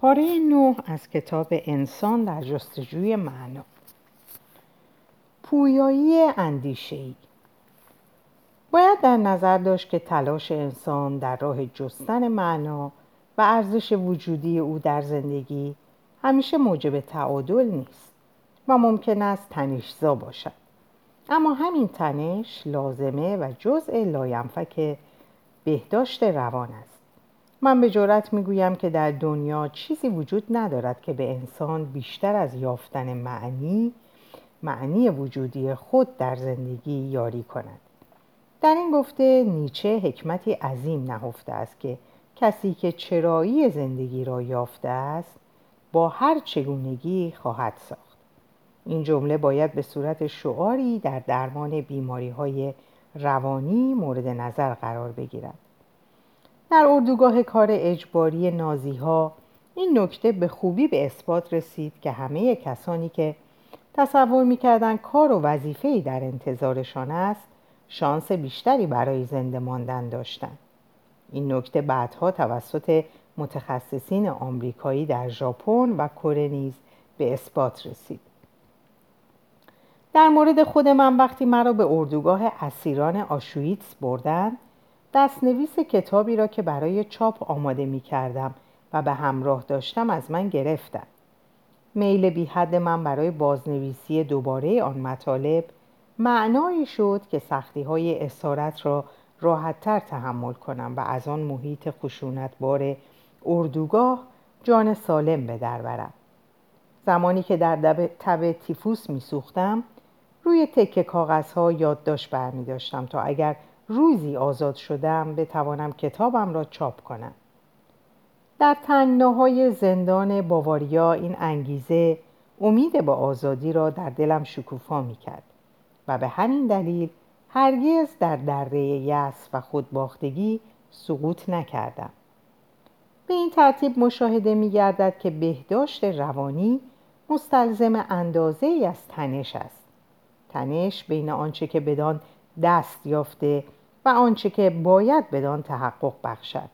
پاره نه از کتاب انسان در جستجوی معنا. پویایی اندیشه‌ای. باید در نظر داشت که تلاش انسان در راه جستن معنا و ارزش وجودی او در زندگی همیشه موجب تعادل نیست و ممکن است تنشزا باشد. اما همین تنش لازمه و جزء لاینفک بهداشت روان است. من به جرات می‌گویم که در دنیا چیزی وجود ندارد که به انسان بیشتر از یافتن معنی معنی وجودی خود در زندگی یاری کند. در این گفته نیچه حکمتی عظیم نهفته است که کسی که چرایی زندگی را یافته است با هر چگونگی خواهد ساخت. این جمله باید به صورت شعاری در درمان بیماری های روانی مورد نظر قرار بگیرد. در اردوگاه کار اجباری نازی ها این نکته به خوبی به اثبات رسید که همه کسانی که تصور می‌کردند کار و وظیفه‌ای در انتظارشان است شانس بیشتری برای زنده ماندن داشتند این نکته بعدها توسط متخصصین آمریکایی در ژاپن و کره نیز به اثبات رسید. در مورد خود من وقتی مرا به اردوگاه اسیران آشویتس بردند دستنویس کتابی را که برای چاپ آماده می کردم و به همراه داشتم از من گرفتند میل بی حد من برای بازنویسی دوباره آن مطالب معنایی شد که سختی های اسارت را راحتتر تحمل کنم و از آن محیط خشونتبار اردوگاه جان سالم به در برم. زمانی که در تب تیفوس میسوختم روی تکه کاغذها یادداشت برمی داشتم تا اگر روزی آزاد شدم بتوانم کتابم را چاپ کنم. در تنگناهای زندان باواریا این انگیزه امید به آزادی را در دلم شکوفا می کرد و به همین دلیل هرگز در دره یأس و خودباختگی سقوط نکردم. به این ترتیب مشاهده می گردد که بهداشت روانی مستلزم اندازه ای از تنش است. تنش بین آنچه که بدان دست یافته و آنچه که باید بدان تحقق بخشد.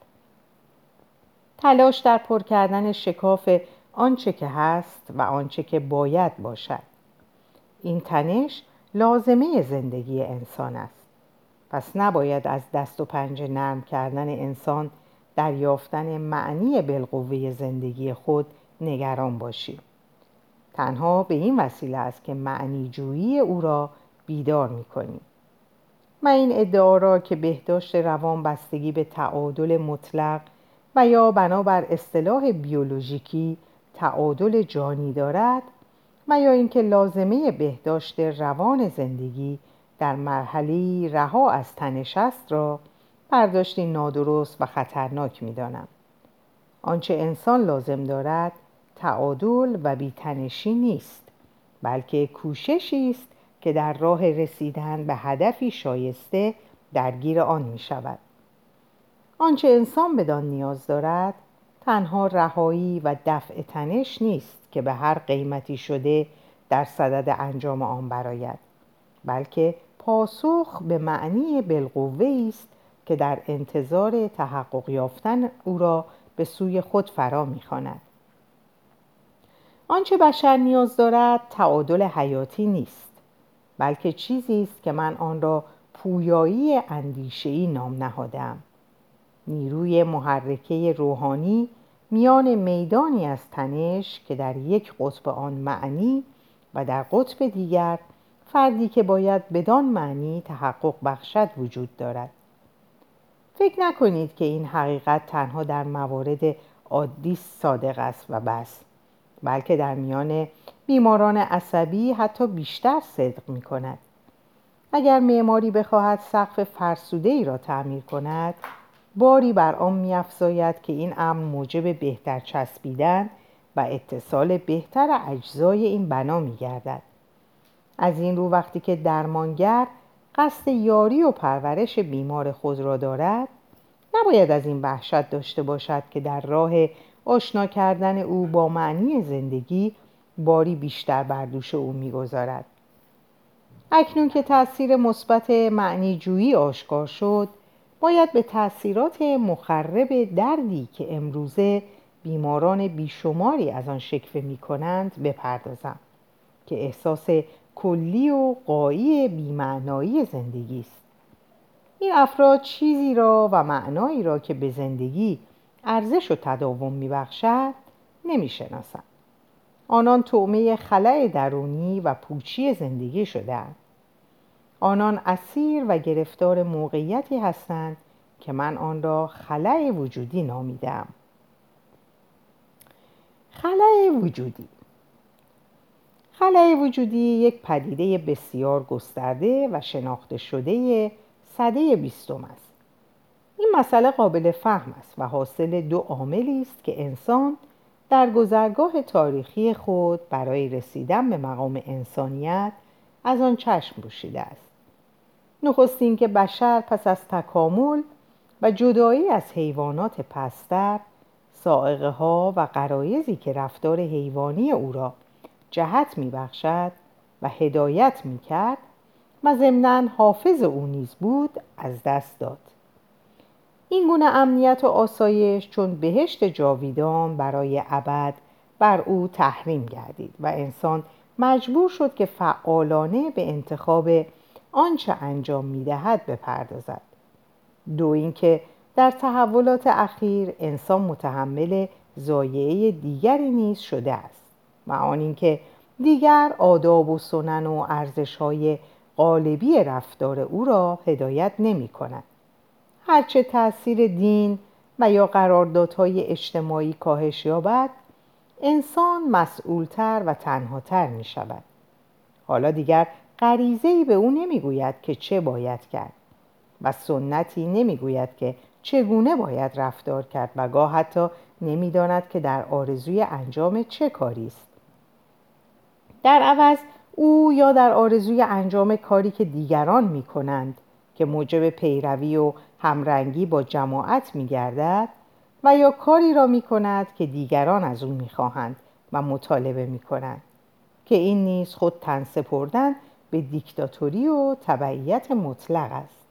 تلاش در پر کردن شکاف آنچه که هست و آنچه که باید باشد. این تنش لازمه زندگی انسان است. پس نباید از دست و پنجه نرم کردن انسان در یافتن معنی بالقوه زندگی خود نگران باشیم. تنها به این وسیله است که معنی جویی او را بیدار می کنیم من این ادعا را که بهداشت روان بستگی به تعادل مطلق و یا بنابر اصطلاح بیولوژیکی تعادل جانی دارد و یا اینکه لازمه بهداشت روان زندگی در مرحله رها از تنش است را برداشتی نادرست و خطرناک می‌دانم. آنچه انسان لازم دارد تعادل و بیتنشی نیست بلکه کوششی است که در راه رسیدن به هدفی شایسته درگیر آن می شود آنچه انسان بدان نیاز دارد تنها رهایی و دفع تنش نیست که به هر قیمتی شده در صدد انجام آن براید بلکه پاسخ به معنی بالقوه است که در انتظار تحقق یافتن او را به سوی خود فرا می‌خواند. آنچه بشر نیاز دارد تعادل حیاتی نیست. بلکه چیزی است که من آن را پویایی اندیشهای نام نهادم. نیروی محرکه روحانی میان میدانی از تنش که در یک قطب آن معنی و در قطب دیگر فردی که باید بدان معنی تحقق بخشد وجود دارد. فکر نکنید که این حقیقت تنها در موارد عادی صادق است و بس بلکه در میان بیماران عصبی حتی بیشتر صدق می کند اگر معماری بخواهد سقف فرسوده ای را تعمیر کند باری بر آن میافزاید که این امر موجب بهتر چسبیدن و اتصال بهتر اجزای این بنا میگردد. از این رو وقتی که درمانگر قصد یاری و پرورش بیمار خود را دارد نباید از این وحشت داشته باشد که در راه آشنا کردن او با معنی زندگی باری بیشتر بر دوش او می‌گذارد. اکنون که تاثیر مثبت معنی جویی آشکار شد باید به تاثیرات مخرب دردی که امروزه بیماران بیشماری از آن شکفه می کنند بپردازم که احساس کلی و قایی بیمعنایی زندگی است. این افراد چیزی را و معنایی را که به زندگی ارزش و تداوم میبخشد نمی‌شناسند. آنان طعمه خلع درونی و پوچی زندگی شدهاند آنان اسیر و گرفتار موقعیتی هستند که من آن را خلع وجودی نامیدم. خلع وجودی. خلع وجودی یک پدیده بسیار گسترده و شناخته شده صده بیستم است. این مسئله قابل فهم است و حاصل دو عاملی است که انسان در گذرگاه تاریخی خود برای رسیدن به مقام انسانیت از آن چشم پوشیده است. نخستین که بشر پس از تکامل و جدایی از حیوانات پستر سائقه ها و قرایزی که رفتار حیوانی او را جهت میبخشد و هدایت می‌کرد و ضمنا حافظ او نیز بود از دست داد. این گونه امنیت و آسایش چون بهشت جاویدان برای ابد بر او تحریم گردید و انسان مجبور شد که فعالانه به انتخاب آنچه انجام می‌دهد بپردازد دو اینکه در تحولات اخیر انسان متحمل زایعه دیگری نیز شده است و آن اینکه دیگر آداب و سنن و ارزش‌های قالبی رفتار او را هدایت نمی کند. هرچه تاثیر دین و یا قراردادهای اجتماعی کاهش یابد انسان مسئولتر و تنهاتر می شود. حالا دیگر غریزه به او نمی‌گوید که چه باید کرد و سنتی نمی‌گوید که چگونه باید رفتار کرد و گاه حتی نمی‌داند که در آرزوی انجام چه کاری است در عوض او یا در آرزوی انجام کاری که دیگران می کنند که موجب پیروی و همرنگی با جماعت می گردد و یا کاری را می کند که دیگران از او می خواهند و مطالبه می کنند که این نیز خود تن سپردن به دیکتاتوری و تبعیت مطلق است.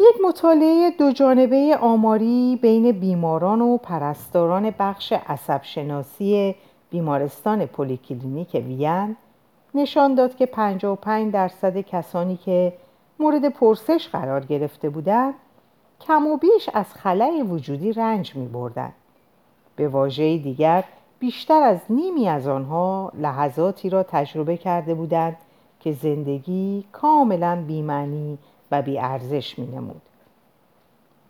یک مطالعه دو جانبه آماری بین بیماران و پرستاران بخش عصب شناسی بیمارستان پلیکلینیک وین نشان داد که 55 درصد کسانی که مورد پرسش قرار گرفته بودند کم و بیش از خلای وجودی رنج می بردن. به واژه دیگر بیشتر از نیمی از آنها لحظاتی را تجربه کرده بودند که زندگی کاملا بیمعنی و بیارزش می نمود.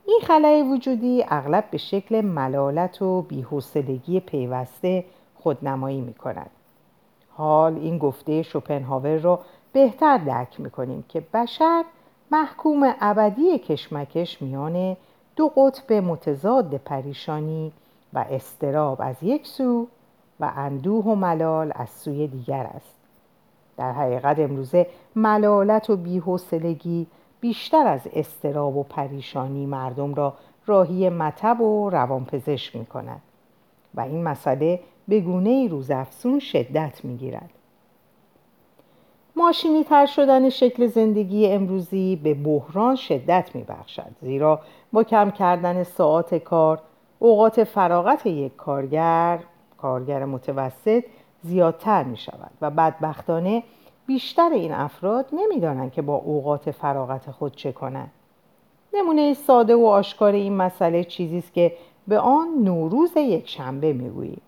این خلای وجودی اغلب به شکل ملالت و بیحسلگی پیوسته خودنمایی می کند. حال این گفته شوپنهاور را بهتر درک می کنیم که بشر محکوم ابدی کشمکش میان دو قطب متضاد پریشانی و استراب از یک سو و اندوه و ملال از سوی دیگر است در حقیقت امروزه ملالت و بیحوصلگی بیشتر از استراب و پریشانی مردم را راهی مطب و روانپزشک می کند و این مسئله به گونه روزافزون شدت می گیرد. ماشینی تر شدن شکل زندگی امروزی به بحران شدت می بخشد زیرا با کم کردن ساعات کار اوقات فراغت یک کارگر کارگر متوسط زیادتر می شود و بدبختانه بیشتر این افراد نمی‌دانند که با اوقات فراغت خود چه کنند. نمونه ساده و آشکار این مسئله چیزی است که به آن نوروز یک شنبه می‌گوییم.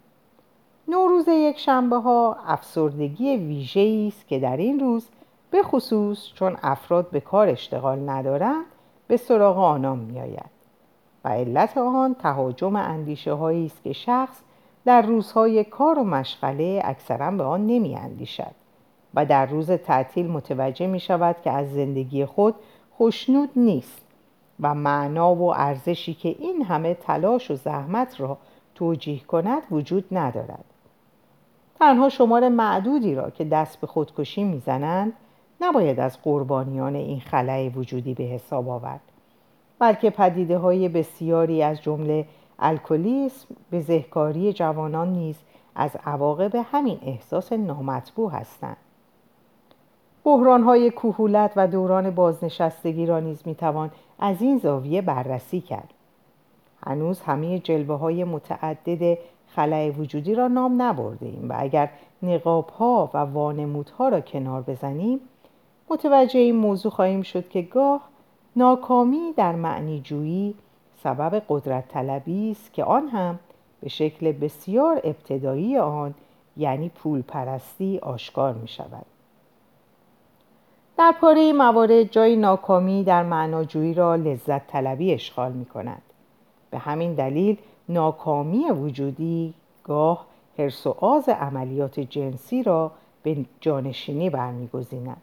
نوروز یک شنبه ها افسردگی ویژه است که در این روز به خصوص چون افراد به کار اشتغال ندارند به سراغ آنان میآید و علت آن تهاجم اندیشه هایی است که شخص در روزهای کار و مشغله اکثرا به آن نمی اندیشد و در روز تعطیل متوجه می شود که از زندگی خود خوشنود نیست و معنا و ارزشی که این همه تلاش و زحمت را توجیه کند وجود ندارد. تنها شمار معدودی را که دست به خودکشی می‌زنند نباید از قربانیان این خلای وجودی به حساب آورد بلکه پدیده های بسیاری از جمله الکلیسم به ذهکاری جوانان نیز از عواقب همین احساس نامطبوع هستند. بحران های کوهولت و دوران بازنشستگی را نیز می‌توان از این زاویه بررسی کرد. هنوز همه جلوه های متعدد خلای وجودی را نام نبرده ایم و اگر نقاب ها و وانمودها را کنار بزنیم متوجه این موضوع خواهیم شد که گاه ناکامی در معنی جویی سبب قدرت طلبی است که آن هم به شکل بسیار ابتدایی آن یعنی پول پرستی آشکار می شود. در پاره موارد جای ناکامی در معناجویی را لذت طلبی اشغال می کند. به همین دلیل ناکامی وجودی گاه حرس و آز عملیات جنسی را به جانشینی برمیگزیند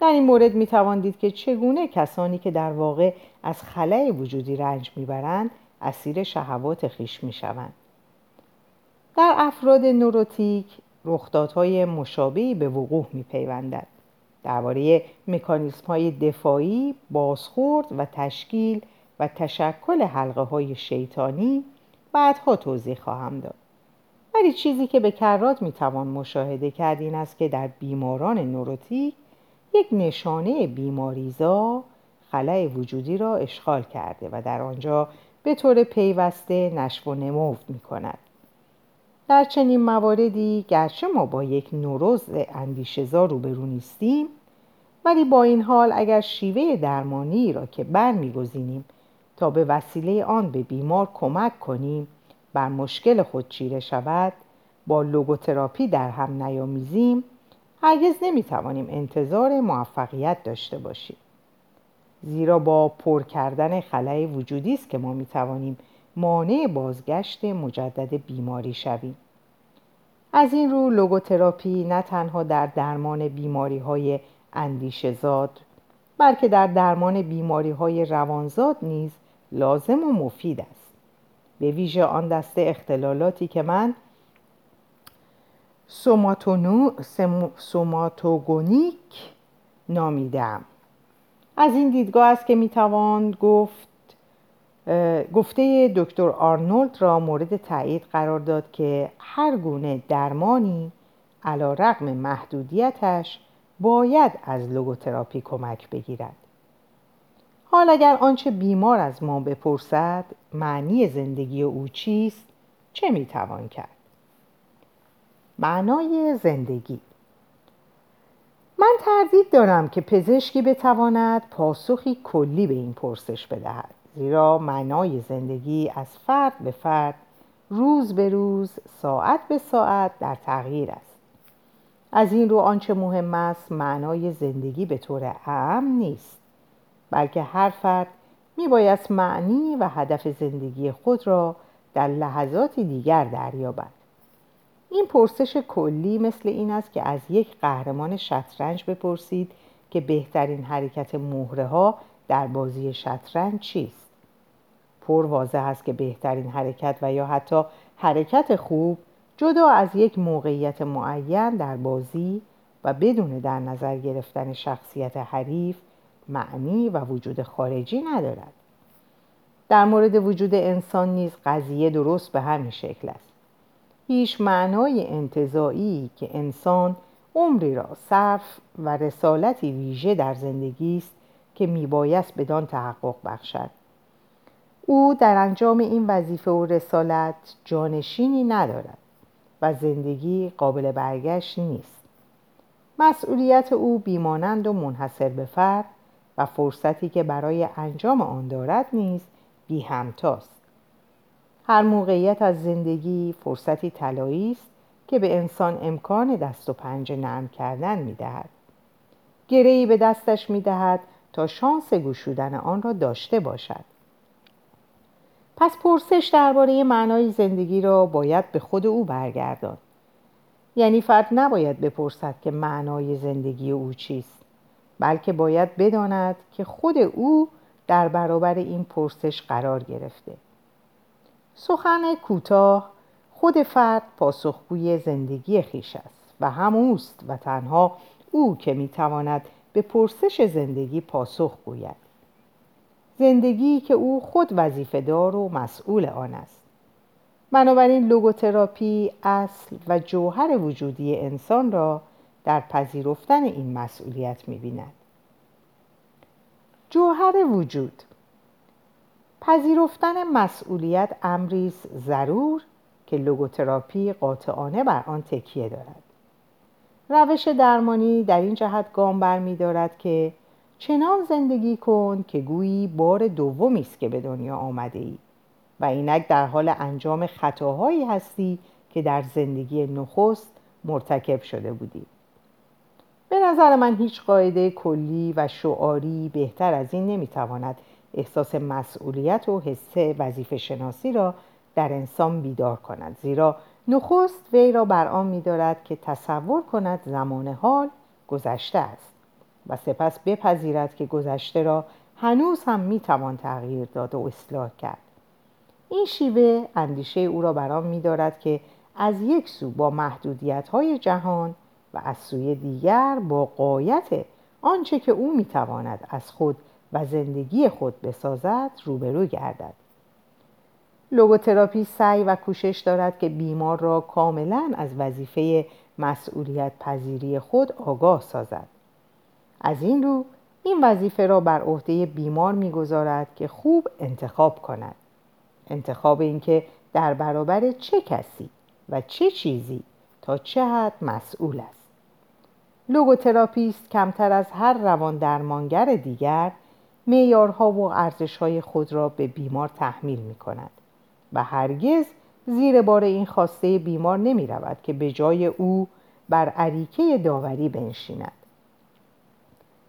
در این مورد می دید که چگونه کسانی که در واقع از خلای وجودی رنج می‌برند اسیر شهوات خیش می شوند. در افراد نوروتیک رخدادهای مشابهی به وقوع می پیوندد. درباره مکانیسم های دفاعی، بازخورد و تشکیل و تشکل حلقه های شیطانی بعدها توضیح خواهم داد. ولی چیزی که به کرات می‌توان مشاهده کرد این است که در بیماران نوروتیک یک نشانه بیماریزا خلای وجودی را اشغال کرده و در آنجا به طور پیوسته نشو و نمو می کند. در چنین مواردی گرچه ما با یک نوروز اندیشهزا روبرو نیستیم ولی با این حال اگر شیوه درمانی را که برمیگزینیم تا به وسیله آن به بیمار کمک کنیم. بر مشکل خود چیره شود با لوگوتراپی در هم نیامیزیم. هرگز نمی‌توانیم انتظار موفقیت داشته باشیم. زیرا با پر کردن خلای وجودی است که ما می‌توانیم مانع بازگشت مجدد بیماری شویم. از این رو لوگوتراپی نه تنها در درمان بیماری های اندیشزاد بلکه در درمان بیماری های روانزاد نیز لازم و مفید است. به ویژه آن دسته اختلالاتی که من سوماتوگونیک نامیدم از این دیدگاه است که می‌توان گفت گفته دکتر آرنولد را مورد تایید قرار داد که هر گونه درمانی علا رقم محدودیتش باید از لوگوتراپی کمک بگیرد. حال اگر آنچه بیمار از ما بپرسد معنی زندگی او چیست؟ چه می‌توان کرد؟ معنای زندگی. من تردید دارم که پزشکی بتواند پاسخی کلی به این پرسش بدهد زیرا معنای زندگی از فرد به فرد روز به روز ساعت به ساعت در تغییر است. از این رو آنچه مهم است معنای زندگی به طور اعم نیست. بلکه هر فرد میبایست معنی و هدف زندگی خود را در لحظاتی دیگر دریابد. این پرسش کلی مثل این است که از یک قهرمان شطرنج بپرسید که بهترین حرکت مهره ها در بازی شطرنج چیست. پر واضح است که بهترین حرکت و یا حتی حرکت خوب جدا از یک موقعیت معین در بازی و بدون در نظر گرفتن شخصیت حریف معنی و وجود خارجی ندارد. در مورد وجود انسان نیز قضیه درست به همین شکل است. هیچ معنای انتظایی که انسان عمری را صرف و رسالتی ویژه در زندگی است که میبایست بدان تحقق بخشد. او در انجام این وظیفه و رسالت جانشینی ندارد و زندگی قابل برگشت نیست. مسئولیت او بیمانند و منحصر به فرد و فرصتی که برای انجام آن دارد نیز بی همتاست. هر موقعیت از زندگی فرصتی طلایی است که به انسان امکان دست و پنجه نرم کردن می‌دهد. گرهی به دستش می‌دهد تا شانس گشودن آن را داشته باشد. پس پرسش درباره معنای زندگی را باید به خود او برگردان. یعنی فرد نباید بپرسد که معنای زندگی او چیست. بلکه باید بداند که خود او در برابر این پرسش قرار گرفته. سخن کوتاه خود فرد پاسخگوی زندگی خیش است و هموست و تنها او که می‌تواند به پرسش زندگی پاسخ گوید. زندگی که او خود وظیفه دار و مسئول آن است. بنابراین لوگوتراپی اصل و جوهر وجودی انسان را در پذیرفتن این مسئولیت می‌بیند. جوهر وجود پذیرفتن مسئولیت امری ضرور که لوگوتراپی قاطعانه بر آن تکیه دارد. روش درمانی در این جهت گام برمیدارد که چنان زندگی کن که گویی بار دومی است که به دنیا آمده ای و اینک در حال انجام خطاهایی هستی که در زندگی نخست مرتکب شده بودی. به نظر من هیچ قاعده کلی و شعاری بهتر از این نمی‌تواند احساس مسئولیت و حس وظیفه شناسی را در انسان بیدار کند زیرا نخست وی را بر آن میدارد که تصور کند زمان حال گذشته است و سپس بپذیرد که گذشته را هنوز هم می‌توان تغییر داد و اصلاح کرد. این شیوه اندیشه او را برام میدارد که از یک سو با محدودیت های جهان و از سوی دیگر با قایت آنچه که او می‌تواند از خود و زندگی خود بسازد روبرو گردد. لوگوتراپی سعی و کوشش دارد که بیمار را کاملا از وظیفه مسئولیت پذیری خود آگاه سازد. از این رو این وظیفه را بر عهده بیمار می‌گذارد که خوب انتخاب کند. انتخاب اینکه در برابر چه کسی و چه چیزی تا چه حد مسئول است. لوگوتراپیست کمتر از هر روان درمانگر دیگر معیارها و ارزشهای خود را به بیمار تحمیل می کند و هرگز زیر بار این خواسته بیمار نمی رود که به جای او بر عریکه داوری بنشیند.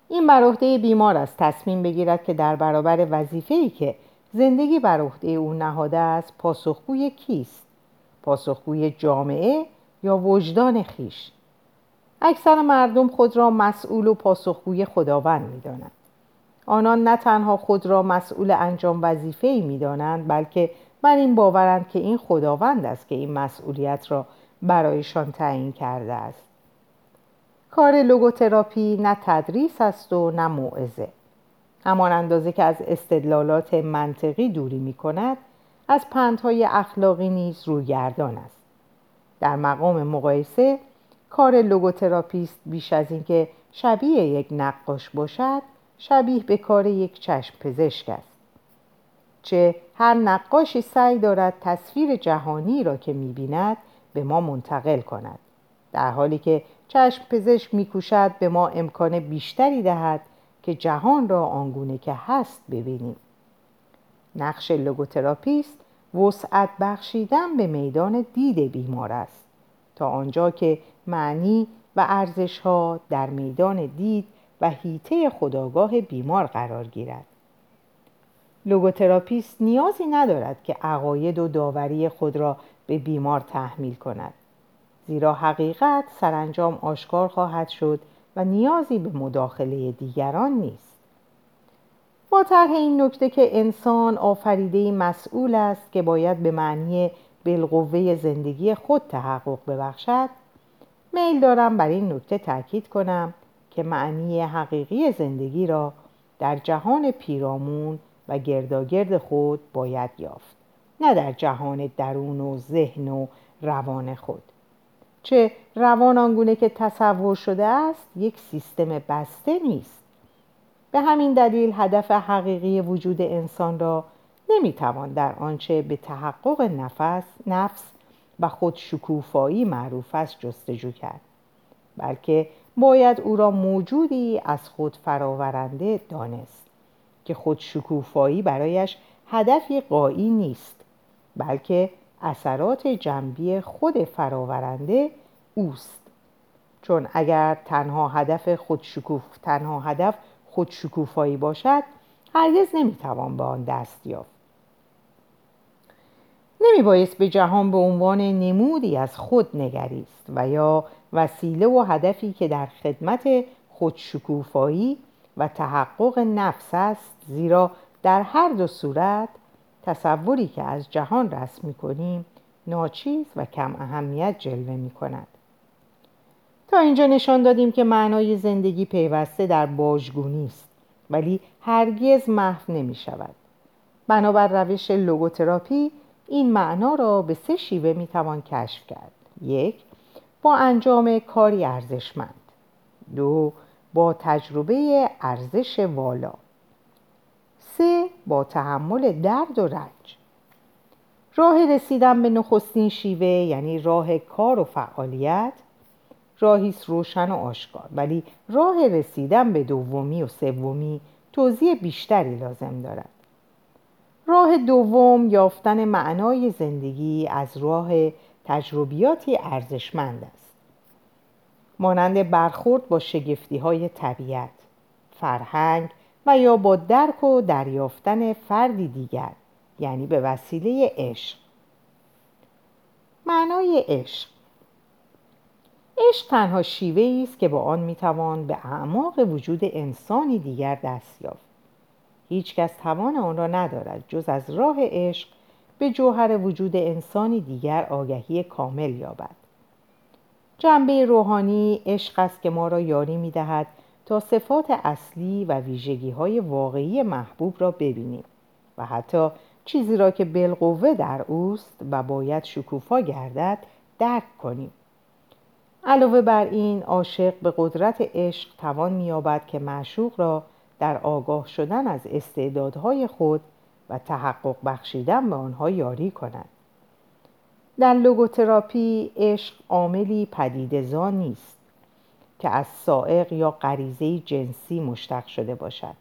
این بر بیمار است تصمیم بگیرد که در برابر وظیفه‌ای که زندگی بر عهده او نهاده است پاسخگوی کیست؟ پاسخگوی جامعه یا وجدان خیش؟ اکثر مردم خود را مسئول و پاسخگوی خداوند می‌دانند. آنان نه تنها خود را مسئول انجام وظیفه ای می دانند بلکه بر این باورند که این خداوند است که این مسئولیت را برایشان تعیین کرده است. کار لوگوتراپی نه تدریس است و نه موعظه. همان اندازه که از استدلالات منطقی دوری می کند از پندهای اخلاقی نیز رویگردان است. در مقام مقایسه کار لوگوتراپیست بیش از اینکه شبیه یک نقاش باشد شبیه به کار یک چشم پزشک است. چه هر نقاشی سعی دارد تصویر جهانی را که می‌بیند به ما منتقل کند. در حالی که چشم پزشک میکوشد به ما امکان بیشتری دهد که جهان را آنگونه که هست ببینیم. نقش لوگوتراپیست وسعت بخشیدن به میدان دید بیمار است. تا آنجا که معنی و ارزش ها در میدان دید و حیطه خودآگاه بیمار قرار گیرد. لوگوتراپیست نیازی ندارد که عقاید و داوری خود را به بیمار تحمیل کند. زیرا حقیقت سرانجام آشکار خواهد شد و نیازی به مداخله دیگران نیست. با طرح این نکته که انسان آفریده مسئول است که باید به معنی بالقوه زندگی خود تحقق ببخشد میل دارم بر این نکته تاکید کنم که معنی حقیقی زندگی را در جهان پیرامون و گرداگرد خود باید یافت نه در جهان درون و ذهن و روان خود. چه روان آنگونه که تصور شده است یک سیستم بسته نیست. به همین دلیل هدف حقیقی وجود انسان را نمی‌توان در آنچه به تحقق نفس، نفس و خود شکوفایی معروف است جستجو کرد. بلکه باید او را موجودی از خود فراورنده دانست که خود شکوفایی برایش هدفی قایی نیست بلکه اثرات جنبی خود فراورنده اوست. چون اگر تنها هدف خودشکوف تنها هدف خودشکوفایی باشد هرگز نمی‌توان به آن دست یافت. نمی بایست به جهان به عنوان نمودی از خود نگریست و یا وسیله و هدفی که در خدمت خودشکوفایی و تحقق نفس است زیرا در هر دو صورت تصوری که از جهان رسم می کنیم ناچیز و کم اهمیت جلوه می کند تا اینجا نشان دادیم که معنای زندگی پیوسته در باجگونی است ولی هرگز محو نمی شود بنابر روش لوگوتراپی این معنا را به سه شیوه می توان کشف کرد. یک با انجام کاری ارزشمند. دو با تجربه ارزش والا. سه با تحمل درد و رنج. راه رسیدن به نخستین شیوه یعنی راه کار و فعالیت راهی روشن و آشکار. ولی راه رسیدن به دومی و سومی توضیح بیشتری لازم دارد. راه دوم یافتن معنای زندگی از راه تجربیاتی ارزشمند است. مانند برخورد با شگفتی های طبیعت فرهنگ و یا با درک و دریافتن فردی دیگر یعنی به وسیله عشق. معنای عشق. عشق تنها شیوه است که با آن می‌توان به اعماق وجود انسانی دیگر دست یافت. هیچ کس توان آن را ندارد جز از راه عشق به جوهر وجود انسانی دیگر آگهی کامل یابد. جنبه روحانی عشق است که ما را یاری می دهد تا صفات اصلی و ویژگی های واقعی محبوب را ببینیم و حتی چیزی را که بالقوه در اوست و باید شکوفا گردد درک کنیم. علاوه بر این عاشق به قدرت عشق توان مییابد که معشوق را در آگاه شدن از استعدادهای خود و تحقق بخشیدن به آنها یاری کند. در لوگوتراپی عشق عاملی پدیدزا نیست که از سائق یا غریزه جنسی مشتق شده باشد.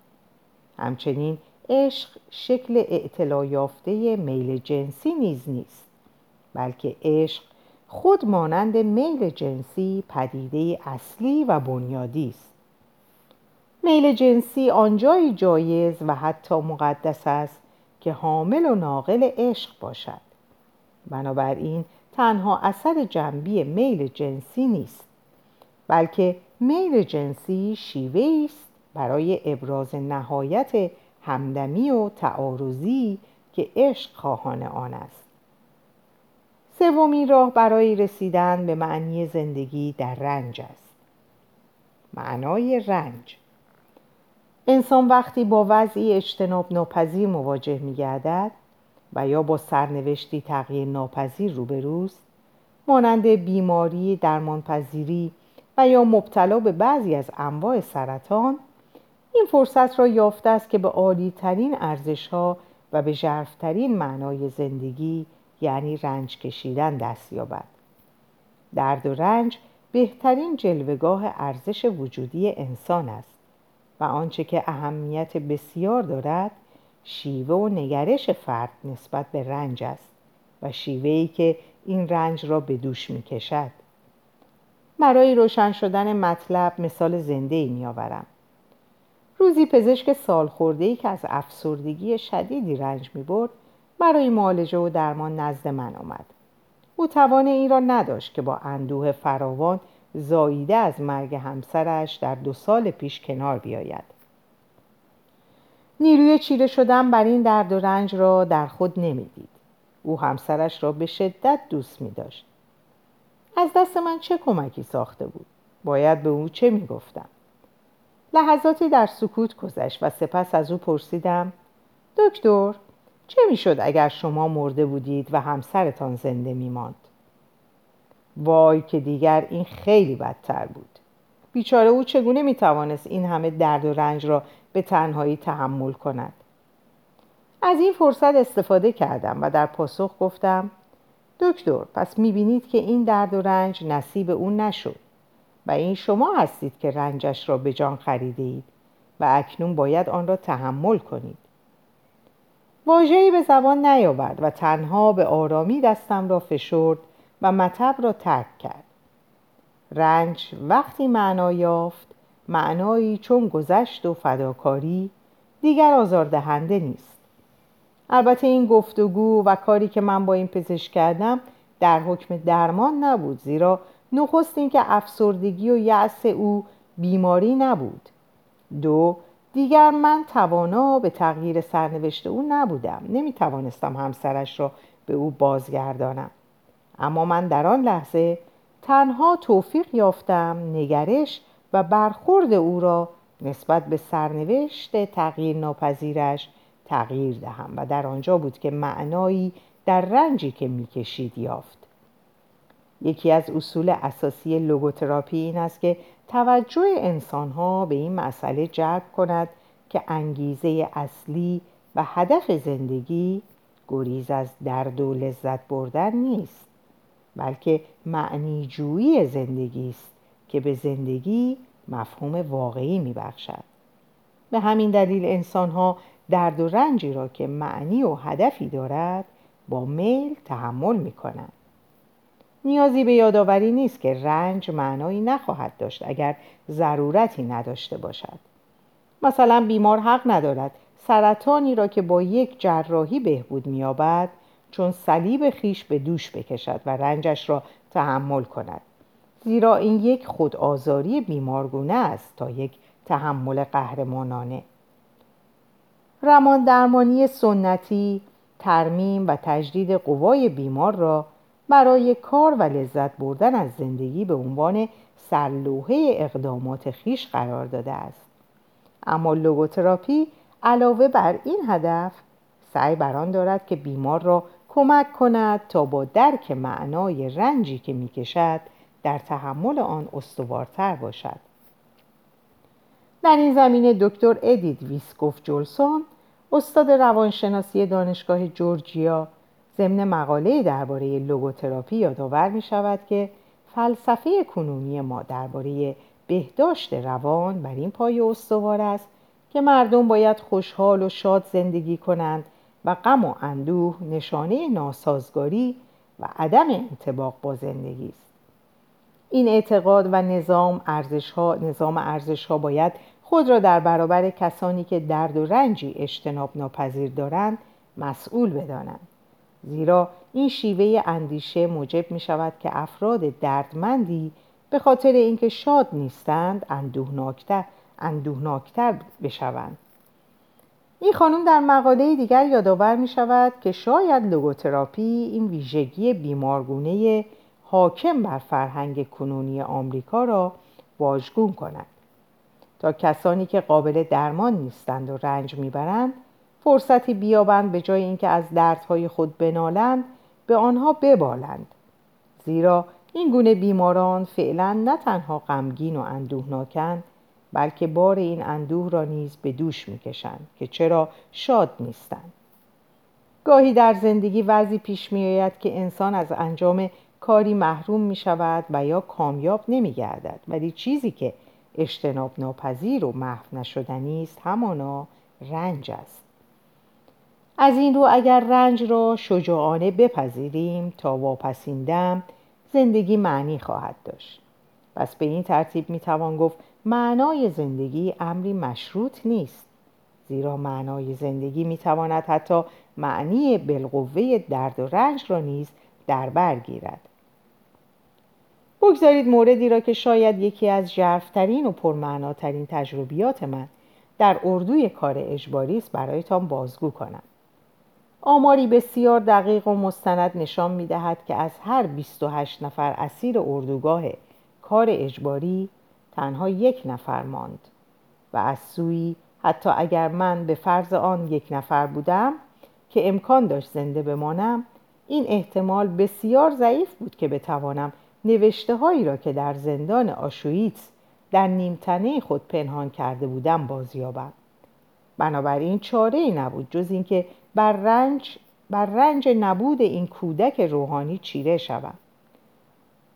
همچنین عشق شکل اعتلا یافته میل جنسی نیز نیست بلکه عشق خود مانند میل جنسی پدیده اصلی و بنیادی است. میل جنسی آنجایی جایز و حتی مقدس است که حامل و ناقل عشق باشد. بنابراین تنها اثر جنبی میل جنسی نیست بلکه میل جنسی شیوه است برای ابراز نهایت همدمی و تعارضی که عشق خواهان آن است. سومین راه برای رسیدن به معنی زندگی در رنج است. معنای رنج انسان وقتی با وضعی اجتناب ناپذیر مواجه می گردد و یا با سرنوشتی تغییر ناپذیر روبروست مانند بیماری درمانپذیری و یا مبتلا به بعضی از انواع سرطان این فرصت را یافته است که به عالی ترین ارزش ها و به ژرفترین معنای زندگی یعنی رنج کشیدن دست یابد. درد و رنج بهترین جلوگاه ارزش وجودی انسان است. و آنچه که اهمیت بسیار دارد شیوه و نگرش فرد نسبت به رنج است و شیوهی که این رنج را به دوش می کشد. برای روشن شدن مطلب مثال زنده ای آورم. روزی پزشک سال خورده ای که از افسردگی شدیدی رنج می برد برای معالجه و درمان نزد من آمد. او توان این را نداشت که با اندوه فراوان زاییده از مرگ همسرش در دو سال پیش کنار بیاید. نیروی چیره شدن بر این درد و رنج را در خود نمی‌دید. او همسرش را به شدت دوست می داشت. از دست من چه کمکی ساخته بود؟ باید به او چه می گفتم؟ لحظاتی در سکوت گذشت و سپس از او پرسیدم دکتر چه می‌شد اگر شما مرده بودید و همسرتان زنده می ماند؟ وای که دیگر این خیلی بدتر بود. بیچاره او چگونه می توانست این همه درد و رنج را به تنهایی تحمل کند؟ از این فرصت استفاده کردم و در پاسخ گفتم دکتر پس می‌بینید که این درد و رنج نصیب اون نشد و این شما هستید که رنجش را به جان خریده اید و اکنون باید آن را تحمل کنید. واژه‌ای به زبان نیاورد و تنها به آرامی دستم را فشرد و مطب را ترک کرد. رنج وقتی معنا یافت معنایی چون گذشت و فداکاری دیگر آزاردهنده نیست. البته این گفتگو و کاری که من با این پزشک کردم در حکم درمان نبود زیرا نخست اینکه افسردگی و یأس او بیماری نبود. دو دیگر من توانا به تغییر سرنوشت او نبودم. نمی توانستم همسرش را به او بازگردانم. اما من در آن لحظه تنها توفیق یافتم نگرش و برخورد او را نسبت به سرنوشت تغییر ناپذیرش تغییر دهم و در آنجا بود که معنایی در رنجی که می‌کشید یافت. یکی از اصول اساسی لوگوتراپی این است که توجه انسانها به این مسئله جلب کند که انگیزه اصلی و هدف زندگی گریز از درد و لذت بردن نیست. بلکه معنی جویی زندگی است که به زندگی مفهوم واقعی میبخشد به همین دلیل انسانها درد و رنجی را که معنی و هدفی دارد با میل تحمل می کنند. نیازی به یادآوری نیست که رنج معنایی نخواهد داشت اگر ضرورتی نداشته باشد مثلا بیمار حق ندارد سرطانی را که با یک جراحی بهبود مییابد چون صلیب خیش به دوش بکشد و رنجش را تحمل کند. زیرا این یک خودآزاری بیمارگونه است تا یک تحمل قهرمانانه. رمان درمانی سنتی ترمیم و تجدید قوای بیمار را برای کار و لذت بردن از زندگی به عنوان سرلوحه اقدامات خیش قرار داده است. اما لوگوتراپی علاوه بر این هدف سعی بر آن دارد که بیمار را کمک کند تا با درک معنای رنجی که می‌کشد در تحمل آن استوارتر باشد. در این زمینه دکتر ادید ویسکوف جولسون استاد روانشناسی دانشگاه جورجیا ضمن مقاله درباره لوگوتراپی یادآور می شود که فلسفه کنونی ما درباره بهداشت روان بر این پای استوار است که مردم باید خوشحال و شاد زندگی کنند و غم و اندوه نشانه ناسازگاری و عدم انتباق با زندگی است. این اعتقاد و نظام ارزش ها نظام ارزش ها باید خود را در برابر کسانی که درد و رنجی اجتناب ناپذیر دارند مسئول بدانند. زیرا این شیوه اندیشه موجب می شود که افراد دردمندی به خاطر اینکه شاد نیستند اندوهناکتر اندوهناکتر بشوند. این خانم در مقاله دیگر یادآور می شود که شاید لوگوتراپی این ویژگی بیمارگونه حاکم بر فرهنگ کنونی آمریکا را واژگون کند. تا کسانی که قابل درمان نیستند و رنج می‌برند فرصتی بیابند به جای اینکه از دردهای خود بنالند به آنها ببالند. زیرا این گونه بیماران فعلا نه تنها غمگین و اندوهناکند بلکه بار این اندوه را نیز به دوش می‌کشند که چرا شاد نیستند. گاهی در زندگی وضعی پیش میآید که انسان از انجام کاری محروم می شود و یا کامیاب نمی گردد ولی چیزی که اجتناب ناپذیر و محو نشدنی است همانا رنج است. از این رو اگر رنج را شجاعانه بپذیریم تا واپسیندم زندگی معنی خواهد داشت. پس به این ترتیب می توان گفت معنای زندگی امری مشروط نیست زیرا معنای زندگی می تواند حتی معنی بالقوه درد و رنج را نیز در بر گیرد. بگذارید موردی را که شاید یکی از ژرفترین و پرمعناترین تجربیات من در اردوی کار اجباری است برایتان بازگو کنم. آماری بسیار دقیق و مستند نشان می دهد که از هر 28 نفر اسیر اردوگاه کار اجباری تنها یک نفر ماند. و از سوی حتی اگر من به فرض آن یک نفر بودم که امکان داشت زنده بمانم این احتمال بسیار ضعیف بود که بتوانم نوشته هایی را که در زندان آشویتس در نیمتنه خود پنهان کرده بودم بازیابم. بنابراین چاره ای نبود جز اینکه بر رنج, بر رنج نبود این کودک روحانی چیره شوم.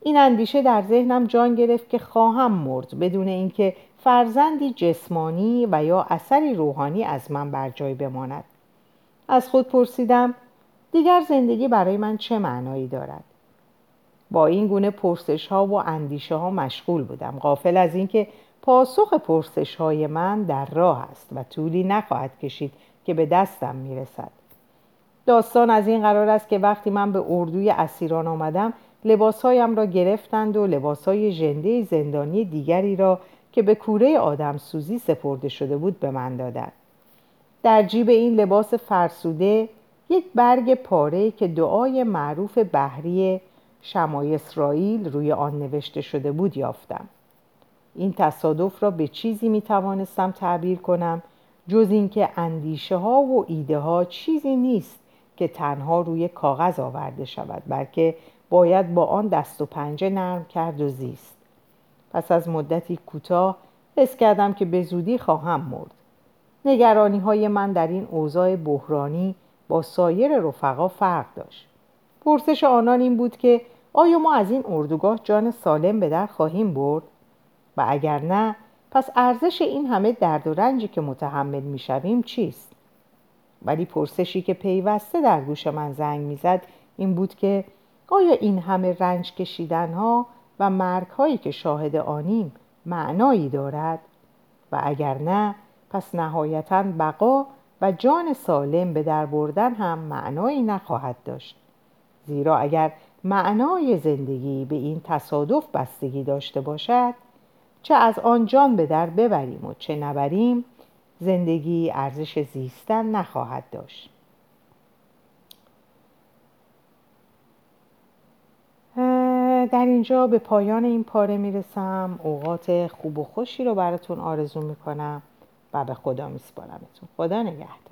این اندیشه در ذهنم جان گرفت که خواهم مرد بدون اینکه فرزندی جسمانی و یا اثری روحانی از من بر جای بماند. از خود پرسیدم دیگر زندگی برای من چه معنایی دارد؟ با این گونه پرسش ها و اندیشه ها مشغول بودم. غافل از اینکه پاسخ پرسش های من در راه است و طولی نخواهد کشید که به دستم می‌رسد. داستان از این قرار است که وقتی من به اردوی اسیران آمدم لباسهایم را گرفتند و لباسهای ژنده زندانی دیگری را که به کوره آدم سوزی سپرده شده بود به من دادند. در جیب این لباس فرسوده یک برگ پاره که دعای معروف بحری شمای اسرائیل روی آن نوشته شده بود یافتم. این تصادف را به چیزی می توانستم تعبیر کنم جز اینکه اندیشه ها و ایده ها چیزی نیست که تنها روی کاغذ آورده شود بلکه باید با آن دست و پنجه نرم کرد و زیست. پس از مدتی کوتاه حس کردم که به زودی خواهم مرد. نگرانی های من در این اوضاع بحرانی با سایر رفقا فرق داشت. پرسش آنان این بود که آیا ما از این اردوگاه جان سالم به در خواهیم برد؟ و اگر نه پس ارزش این همه درد و رنجی که متحمل می‌شویم چیست؟ ولی پرسشی که پیوسته در گوش من زنگ می‌زد این بود که آیا این همه رنج کشیدن ها و مرگ هایی که شاهد آنیم معنایی دارد؟ و اگر نه پس نهایتا بقا و جان سالم به در بردن هم معنایی نخواهد داشت. زیرا اگر معنای زندگی به این تصادف بستگی داشته باشد چه از آن جان به در ببریم و چه نبریم زندگی ارزش زیستن نخواهد داشت. در اینجا به پایان این پاره می‌رسم. اوقات خوب و خوشی رو براتون آرزو می‌کنم و به خدا میسپارمتون. خدا نگهدار.